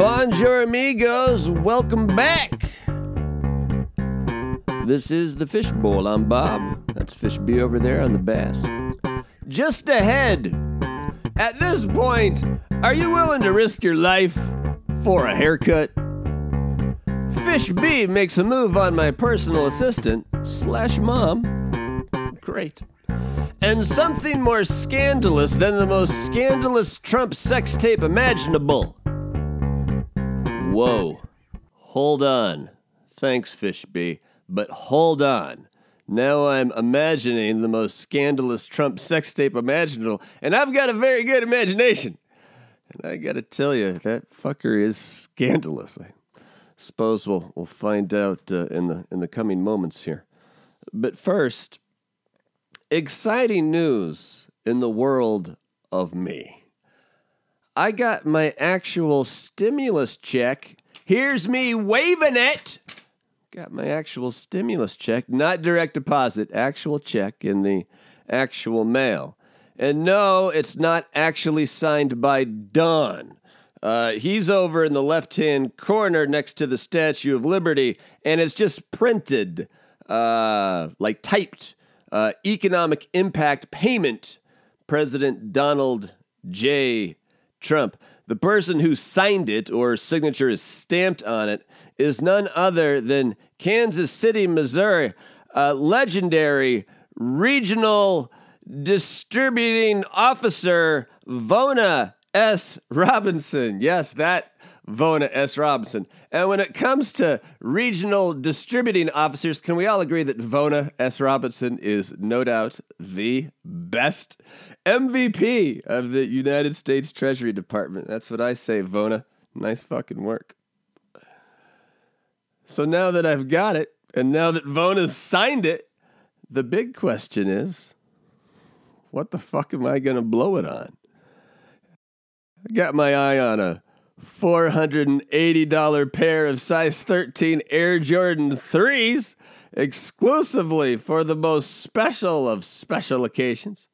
Bonjour, amigos. Welcome back. This is the Fishbowl. I'm Bob. That's Fish B over there on the bass. Just ahead. At this point, are you willing to risk your life for a haircut? Fish B makes a move on my personal assistant slash mom. Great. And something more scandalous than the most scandalous Trump sex tape imaginable. Whoa. Hold on. Thanks, Fish B. But hold on. Now I'm imagining the most scandalous Trump sex tape imaginable, and I've got a very good imagination. And I gotta tell you, that fucker is scandalous. I suppose we'll we'll find out uh, in the in the coming moments here. But first, exciting news in the world of me. I got my actual stimulus check. Here's me waving it. Got my actual stimulus check, not direct deposit, actual check in the actual mail. And no, it's not actually signed by Don. Uh, he's over in the left hand corner next to the Statue of Liberty, and it's just printed, uh, like typed. Uh, economic impact payment, President Donald J. Trump. The person who signed it or signature is stamped on it is none other than Kansas City, Missouri, legendary regional distributing officer Vona S. Robinson. Yes, that Vona S. Robinson. And when it comes to regional distributing officers, can we all agree that Vona S. Robinson is no doubt the best MVP of the United States Treasury Department? That's what I say, Vona. Nice fucking work. So now that I've got it, and now that Vona's signed it, the big question is what the fuck am I going to blow it on? I got my eye on a $480 pair of size 13 Air Jordan 3s exclusively for the most special of special occasions.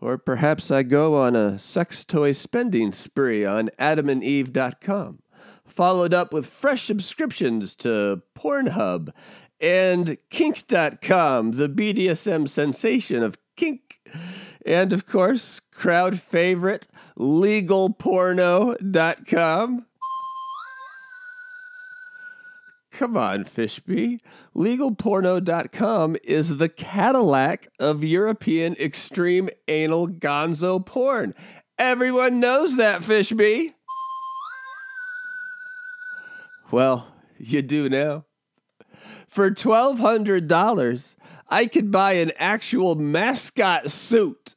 Or perhaps I go on a sex toy spending spree on adamandeve.com, followed up with fresh subscriptions to Pornhub and kink.com, the BDSM sensation of kink. And of course, crowd favorite legalporno.com. Come on, Fishby. Legalporno.com is the Cadillac of European extreme anal gonzo porn. Everyone knows that, Fishby. Well, you do now. For $1,200, I could buy an actual mascot suit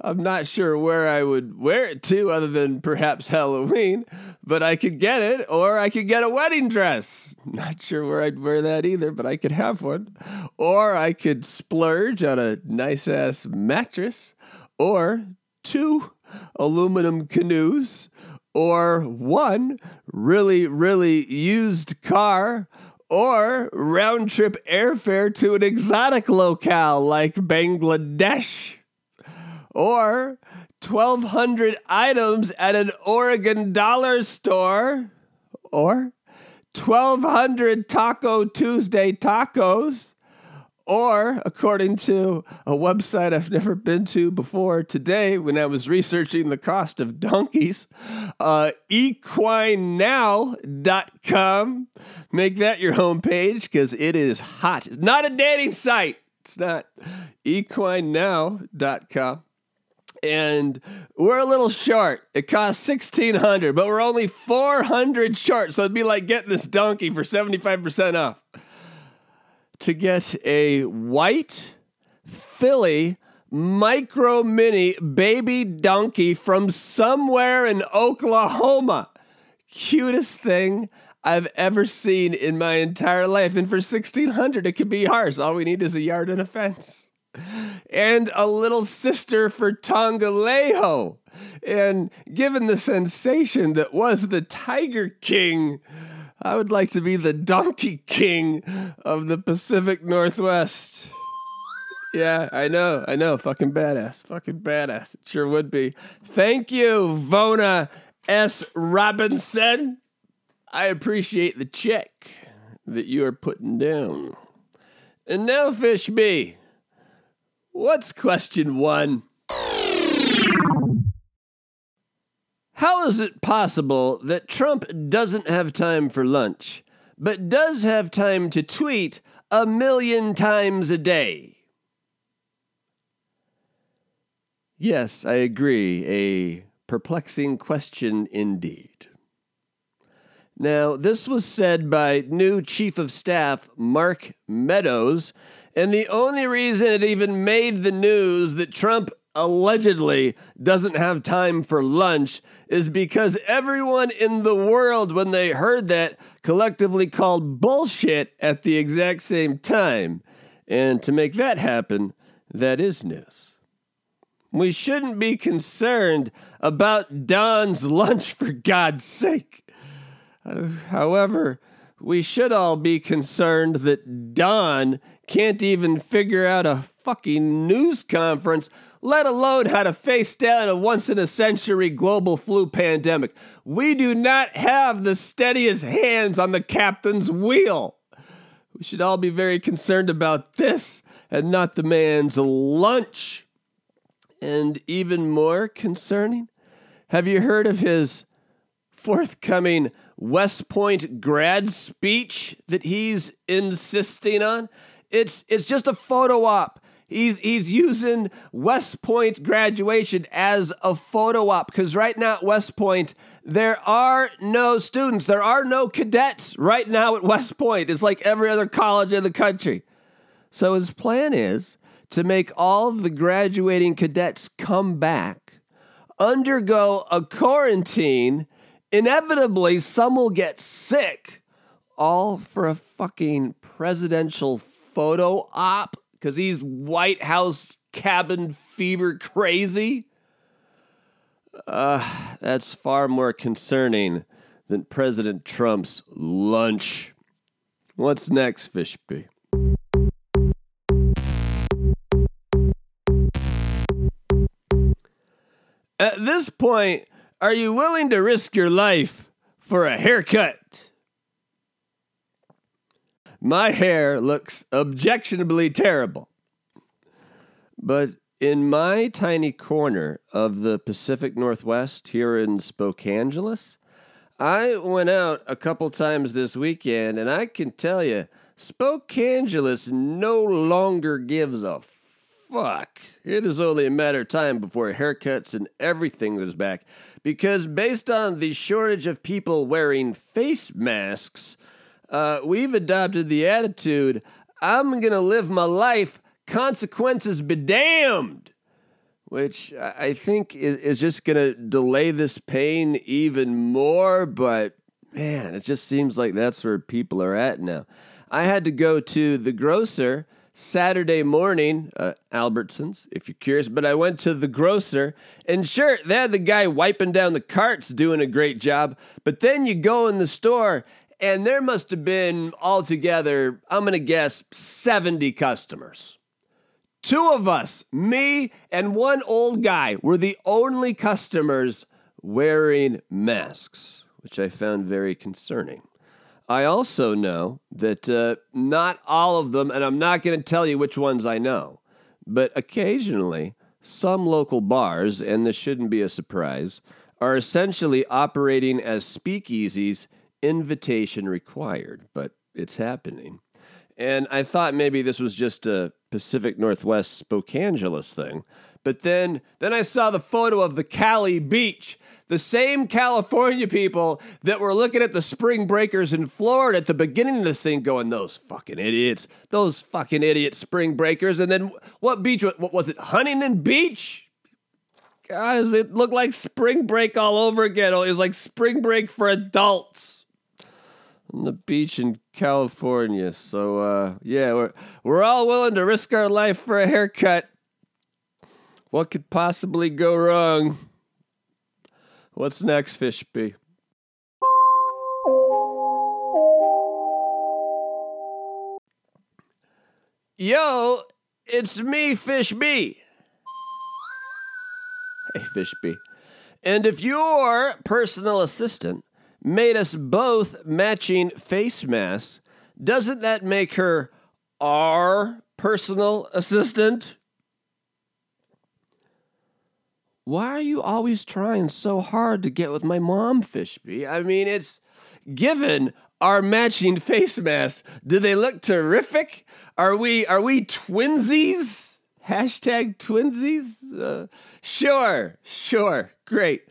I'm not sure where I would wear it to other than perhaps Halloween, but I could get it or I could get a wedding dress. Not sure where I'd wear that either, but I could have one. Or I could splurge on a nice ass mattress or two aluminum canoes or one really, really used car or round trip airfare to an exotic locale like Bangladesh or 1,200 items at an Oregon dollar store, or 1,200 Taco Tuesday tacos, or according to a website I've never been to before today when I was researching the cost of donkeys, uh, equinenow.com. Make that your homepage because it is hot. It's not a dating site. It's not equinenow.com and we're a little short. It costs sixteen hundred, but we're only four hundred short. So it'd be like getting this donkey for seventy five percent off. To get a white filly micro mini baby donkey from somewhere in Oklahoma, cutest thing I've ever seen in my entire life. And for sixteen hundred, it could be ours. All we need is a yard and a fence and a little sister for Tongaleho. And given the sensation that was the Tiger King, I would like to be the Donkey King of the Pacific Northwest. Yeah, I know, I know. Fucking badass. Fucking badass. It sure would be. Thank you, Vona S. Robinson. I appreciate the check that you are putting down. And now, Fish B, what's question one? How is it possible that Trump doesn't have time for lunch, but does have time to tweet a million times a day? Yes, I agree. A perplexing question indeed. Now, this was said by new Chief of Staff Mark Meadows, and the only reason it even made the news that Trump allegedly doesn't have time for lunch is because everyone in the world, when they heard that, collectively called bullshit at the exact same time. And to make that happen, that is news. We shouldn't be concerned about Don's lunch, for God's sake. Uh, however, we should all be concerned that Don can't even figure out a fucking news conference, let alone how to face down a once in a century global flu pandemic. We do not have the steadiest hands on the captain's wheel. We should all be very concerned about this and not the man's lunch. And even more concerning, have you heard of his forthcoming West Point grad speech that he's insisting on? It's it's just a photo op. He's he's using West Point graduation as a photo op because right now at West Point there are no students, there are no cadets right now at West Point. It's like every other college in the country. So his plan is to make all of the graduating cadets come back, undergo a quarantine. Inevitably, some will get sick, all for a fucking presidential photo op because he's White House cabin fever crazy. Uh, that's far more concerning than President Trump's lunch. What's next, Fishby? At this point, are you willing to risk your life for a haircut? My hair looks objectionably terrible. But in my tiny corner of the Pacific Northwest here in Spokangeles, I went out a couple times this weekend, and I can tell you, Spokangeles no longer gives a fuck. It is only a matter of time before haircuts and everything goes back. Because based on the shortage of people wearing face masks, uh, we've adopted the attitude I'm going to live my life, consequences be damned. Which I think is just going to delay this pain even more. But man, it just seems like that's where people are at now. I had to go to the grocer Saturday morning, uh, Albertsons, if you're curious, but I went to the grocer and sure, they had the guy wiping down the carts doing a great job. But then you go in the store and there must have been altogether, I'm going to guess, 70 customers. Two of us, me and one old guy, were the only customers wearing masks, which I found very concerning. I also know that uh, not all of them, and I'm not going to tell you which ones I know, but occasionally some local bars, and this shouldn't be a surprise, are essentially operating as speakeasies, invitation required, but it's happening. And I thought maybe this was just a Pacific Northwest Spokangeles thing. But then, then I saw the photo of the Cali beach the same California people that were looking at the spring breakers in Florida at the beginning of this thing going, those fucking idiots, those fucking idiot spring breakers. And then what beach, what was it, Huntington Beach? Guys, it looked like spring break all over again. It was like spring break for adults on the beach in California. So uh, yeah, we're we're all willing to risk our life for a haircut. What could possibly go wrong? What's next, Fishby? Yo, it's me, Fish B. Hey, Fish B. And if your personal assistant made us both matching face masks, doesn't that make her our personal assistant? Why are you always trying so hard to get with my mom, Fishby? I mean, it's given our matching face masks. Do they look terrific? Are we are we twinsies? Hashtag twinsies? Uh, sure, sure, great.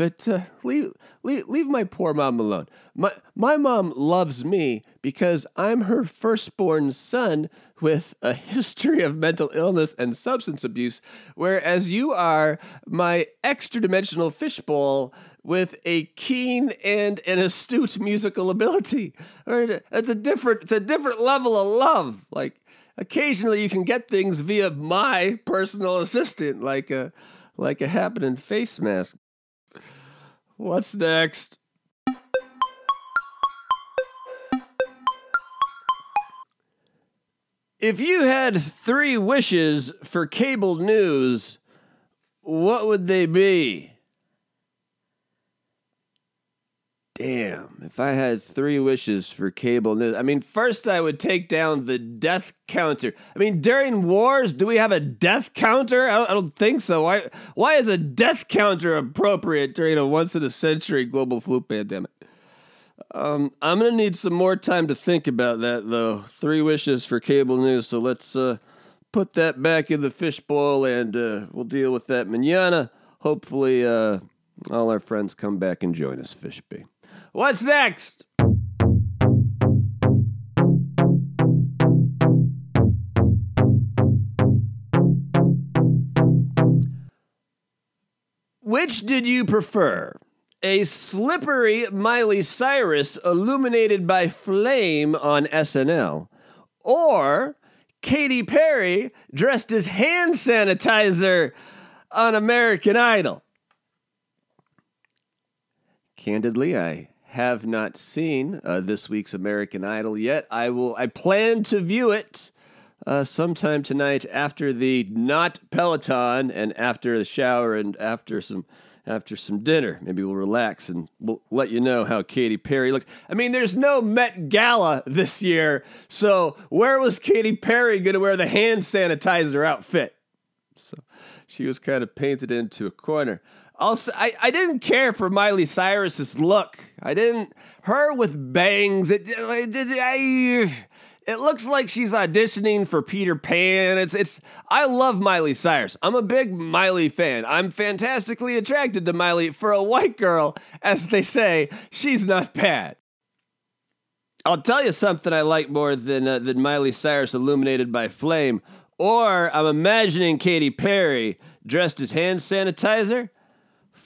But uh, leave, leave, leave my poor mom alone. My, my mom loves me because I'm her firstborn son with a history of mental illness and substance abuse, whereas you are my extra dimensional fishbowl with a keen and an astute musical ability. It's a different it's a different level of love. Like occasionally you can get things via my personal assistant, like a like a happening face mask. What's next? If you had three wishes for cable news, what would they be? Damn, if I had three wishes for cable news, I mean, first I would take down the death counter. I mean, during wars, do we have a death counter? I don't, I don't think so. Why, why is a death counter appropriate during a once in a century global flu pandemic? Um, I'm gonna need some more time to think about that, though. Three wishes for cable news, so let's uh, put that back in the fishbowl, and uh, we'll deal with that manana. Hopefully, uh, all our friends come back and join us, Fishby. What's next? Which did you prefer? a slippery Miley Cyrus illuminated by flame on SNL, or Katy Perry dressed as hand sanitizer on American Idol. Candidly, I have not seen uh, this week's American Idol yet. I will. I plan to view it uh, sometime tonight after the not Peloton and after the shower and after some after some dinner. Maybe we'll relax and we'll let you know how Katy Perry looks. I mean, there's no Met Gala this year, so where was Katy Perry going to wear the hand sanitizer outfit? So she was kind of painted into a corner. Also, I, I didn't care for Miley Cyrus's look. I didn't. Her with bangs. It, it, it I, it looks like she's auditioning for Peter Pan. It's it's I love Miley Cyrus. I'm a big Miley fan. I'm fantastically attracted to Miley for a white girl, as they say, she's not bad. I'll tell you something I like more than uh, than Miley Cyrus illuminated by flame, or I'm imagining Katy Perry dressed as hand sanitizer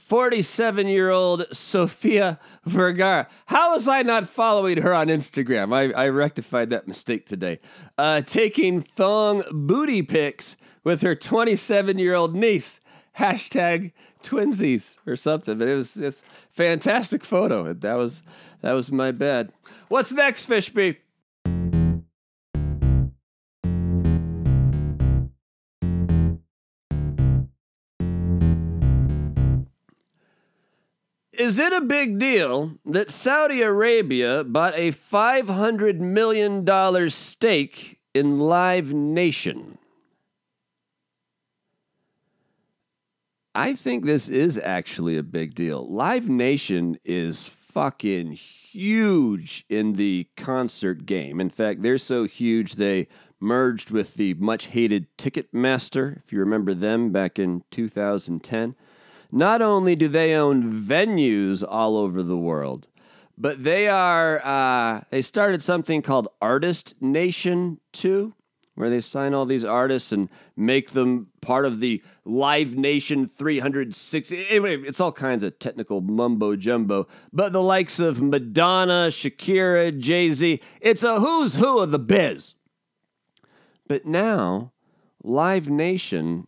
47 year old Sofia Vergara. How was I not following her on Instagram? I, I rectified that mistake today. Uh, taking thong booty pics with her 27 year old niece. Hashtag twinsies or something. But it was it's fantastic photo. That was that was my bad. What's next, Fishby? Is it a big deal that Saudi Arabia bought a $500 million stake in Live Nation? I think this is actually a big deal. Live Nation is fucking huge in the concert game. In fact, they're so huge they merged with the much hated Ticketmaster, if you remember them back in 2010. Not only do they own venues all over the world, but they are uh, they started something called Artist Nation too, where they sign all these artists and make them part of the Live Nation 360. Anyway, it's all kinds of technical mumbo jumbo. But the likes of Madonna, Shakira, Jay Z, it's a who's who of the biz. But now, Live Nation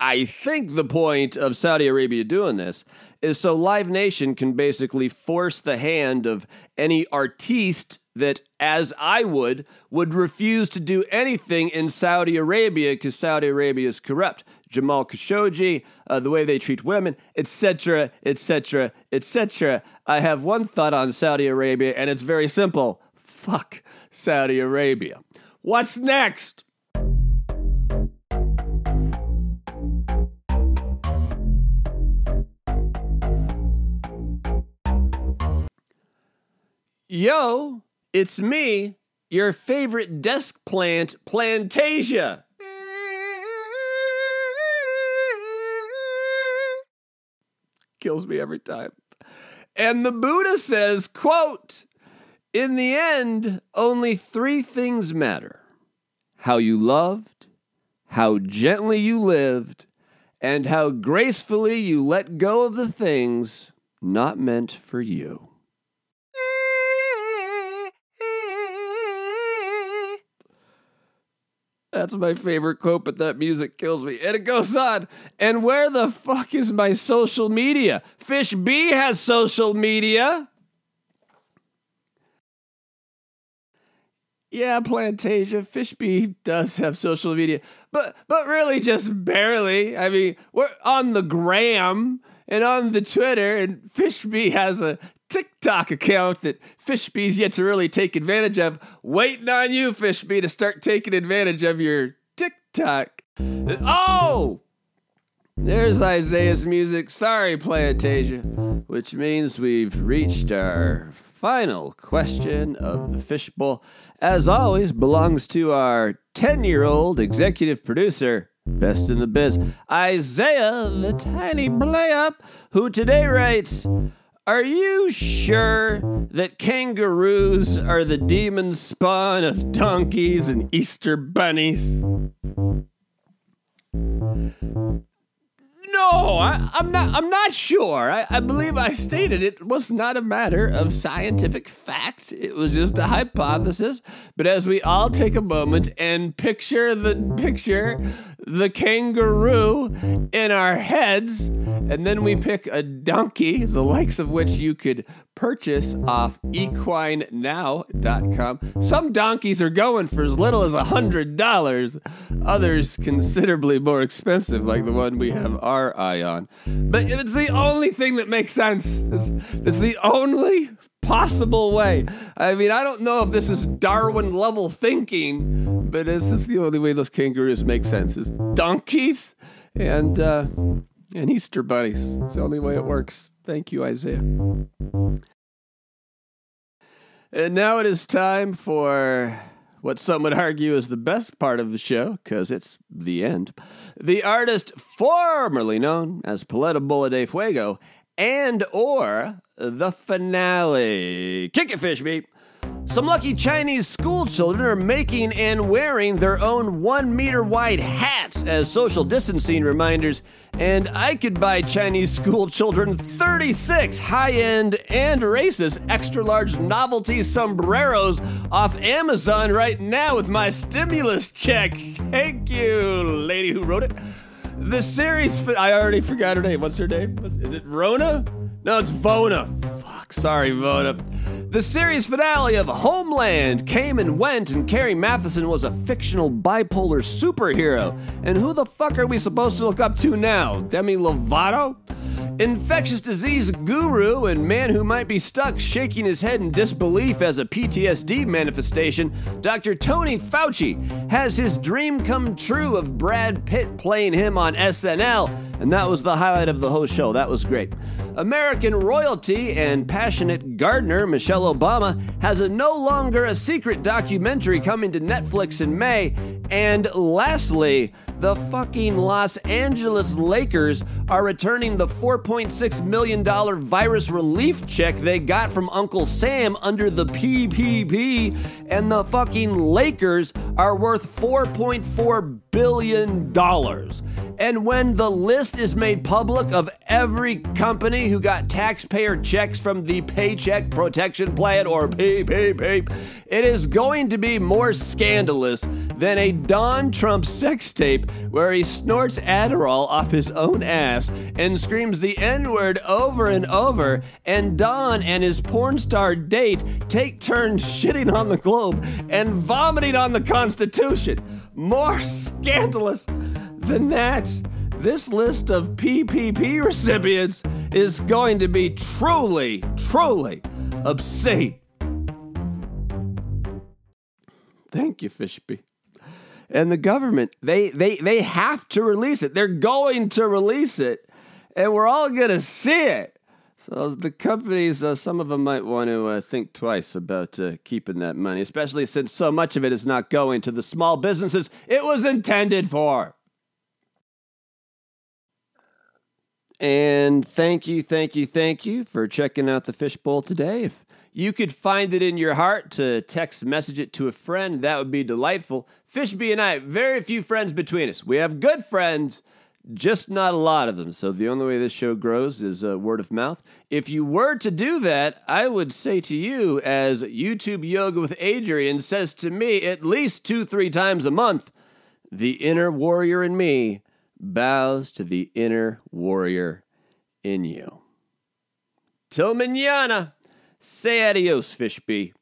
I think the point of Saudi Arabia doing this is so Live Nation can basically force the hand of any artiste that, as I would, would refuse to do anything in Saudi Arabia because Saudi Arabia is corrupt. Jamal Khashoggi, uh, the way they treat women, etc., etc., etc. I have one thought on Saudi Arabia, and it's very simple fuck Saudi Arabia. What's next? Yo, it's me, your favorite desk plant, Plantasia. Kills me every time. And the Buddha says, quote, in the end, only three things matter how you loved, how gently you lived, and how gracefully you let go of the things not meant for you. That's my favorite quote, but that music kills me. And it goes on. And where the fuck is my social media? Fish B has social media. Yeah, Plantasia, Fishbee does have social media, but but really just barely. I mean, we're on the gram and on the Twitter, and Fishbee has a TikTok account that Fishbee's yet to really take advantage of. Waiting on you, Fishbee, to start taking advantage of your TikTok. Oh! There's Isaiah's music. Sorry, Plantasia. Which means we've reached our final question of the fishbowl. As always, belongs to our 10 year old executive producer, best in the biz, Isaiah the Tiny Blayup, who today writes, are you sure that kangaroos are the demon spawn of donkeys and Easter bunnies? No, I, am not. I'm not sure. I, I, believe I stated it was not a matter of scientific fact. It was just a hypothesis. But as we all take a moment and picture the picture the kangaroo in our heads, and then we pick a donkey, the likes of which you could purchase off equinenow.com. Some donkeys are going for as little as $100, others considerably more expensive, like the one we have our eye on. But it's the only thing that makes sense. It's, it's the only possible way. I mean, I don't know if this is Darwin level thinking, but this is the only way those kangaroos make sense is donkeys and uh, and Easter bunnies. It's the only way it works. Thank you, Isaiah. And now it is time for what some would argue is the best part of the show, because it's the end. The artist formerly known as Paleta Bola de Fuego and or the finale. Kick it, fish meat. Some lucky Chinese school children are making and wearing their own one meter wide hats as social distancing reminders, and I could buy Chinese school children 36 high end and racist extra large novelty sombreros off Amazon right now with my stimulus check. Thank you, lady who wrote it. The series, I already forgot her name. What's her name? Is it Rona? No, it's Vona. Fuck, sorry, Vona. The series finale of Homeland came and went, and Carrie Mathison was a fictional bipolar superhero. And who the fuck are we supposed to look up to now? Demi Lovato? Infectious disease guru and man who might be stuck shaking his head in disbelief as a PTSD manifestation, Dr. Tony Fauci has his dream come true of Brad Pitt playing him on SNL, and that was the highlight of the whole show. That was great. American royalty and passionate gardener Michelle Obama has a no longer a secret documentary coming to Netflix in May. And lastly, the fucking Los Angeles Lakers are returning the $4.6 million virus relief check they got from Uncle Sam under the PPP, and the fucking Lakers are worth $4.4 billion. And when the list is made public of every company who got taxpayer checks from the Paycheck Protection Plan or PPP, it is going to be more scandalous than a Don Trump sex tape where he snorts Adderall off his own ass and screams the N word over and over, and Don and his porn star date take turns shitting on the globe and vomiting on the Constitution. More scandalous than that this list of PPP recipients is going to be truly, truly obscene. Thank you, Fishby. And the government, they, they, they have to release it. They're going to release it, and we're all going to see it. So the companies, uh, some of them might want to uh, think twice about uh, keeping that money, especially since so much of it is not going to the small businesses it was intended for. And thank you, thank you, thank you for checking out the Fishbowl today. If you could find it in your heart to text message it to a friend, that would be delightful. Fishby and I, very few friends between us. We have good friends, just not a lot of them. So the only way this show grows is uh, word of mouth. If you were to do that, I would say to you, as YouTube Yoga with Adriene says to me at least two, three times a month, the inner warrior in me bows to the inner warrior in you. Till manana, say adios, Fishby.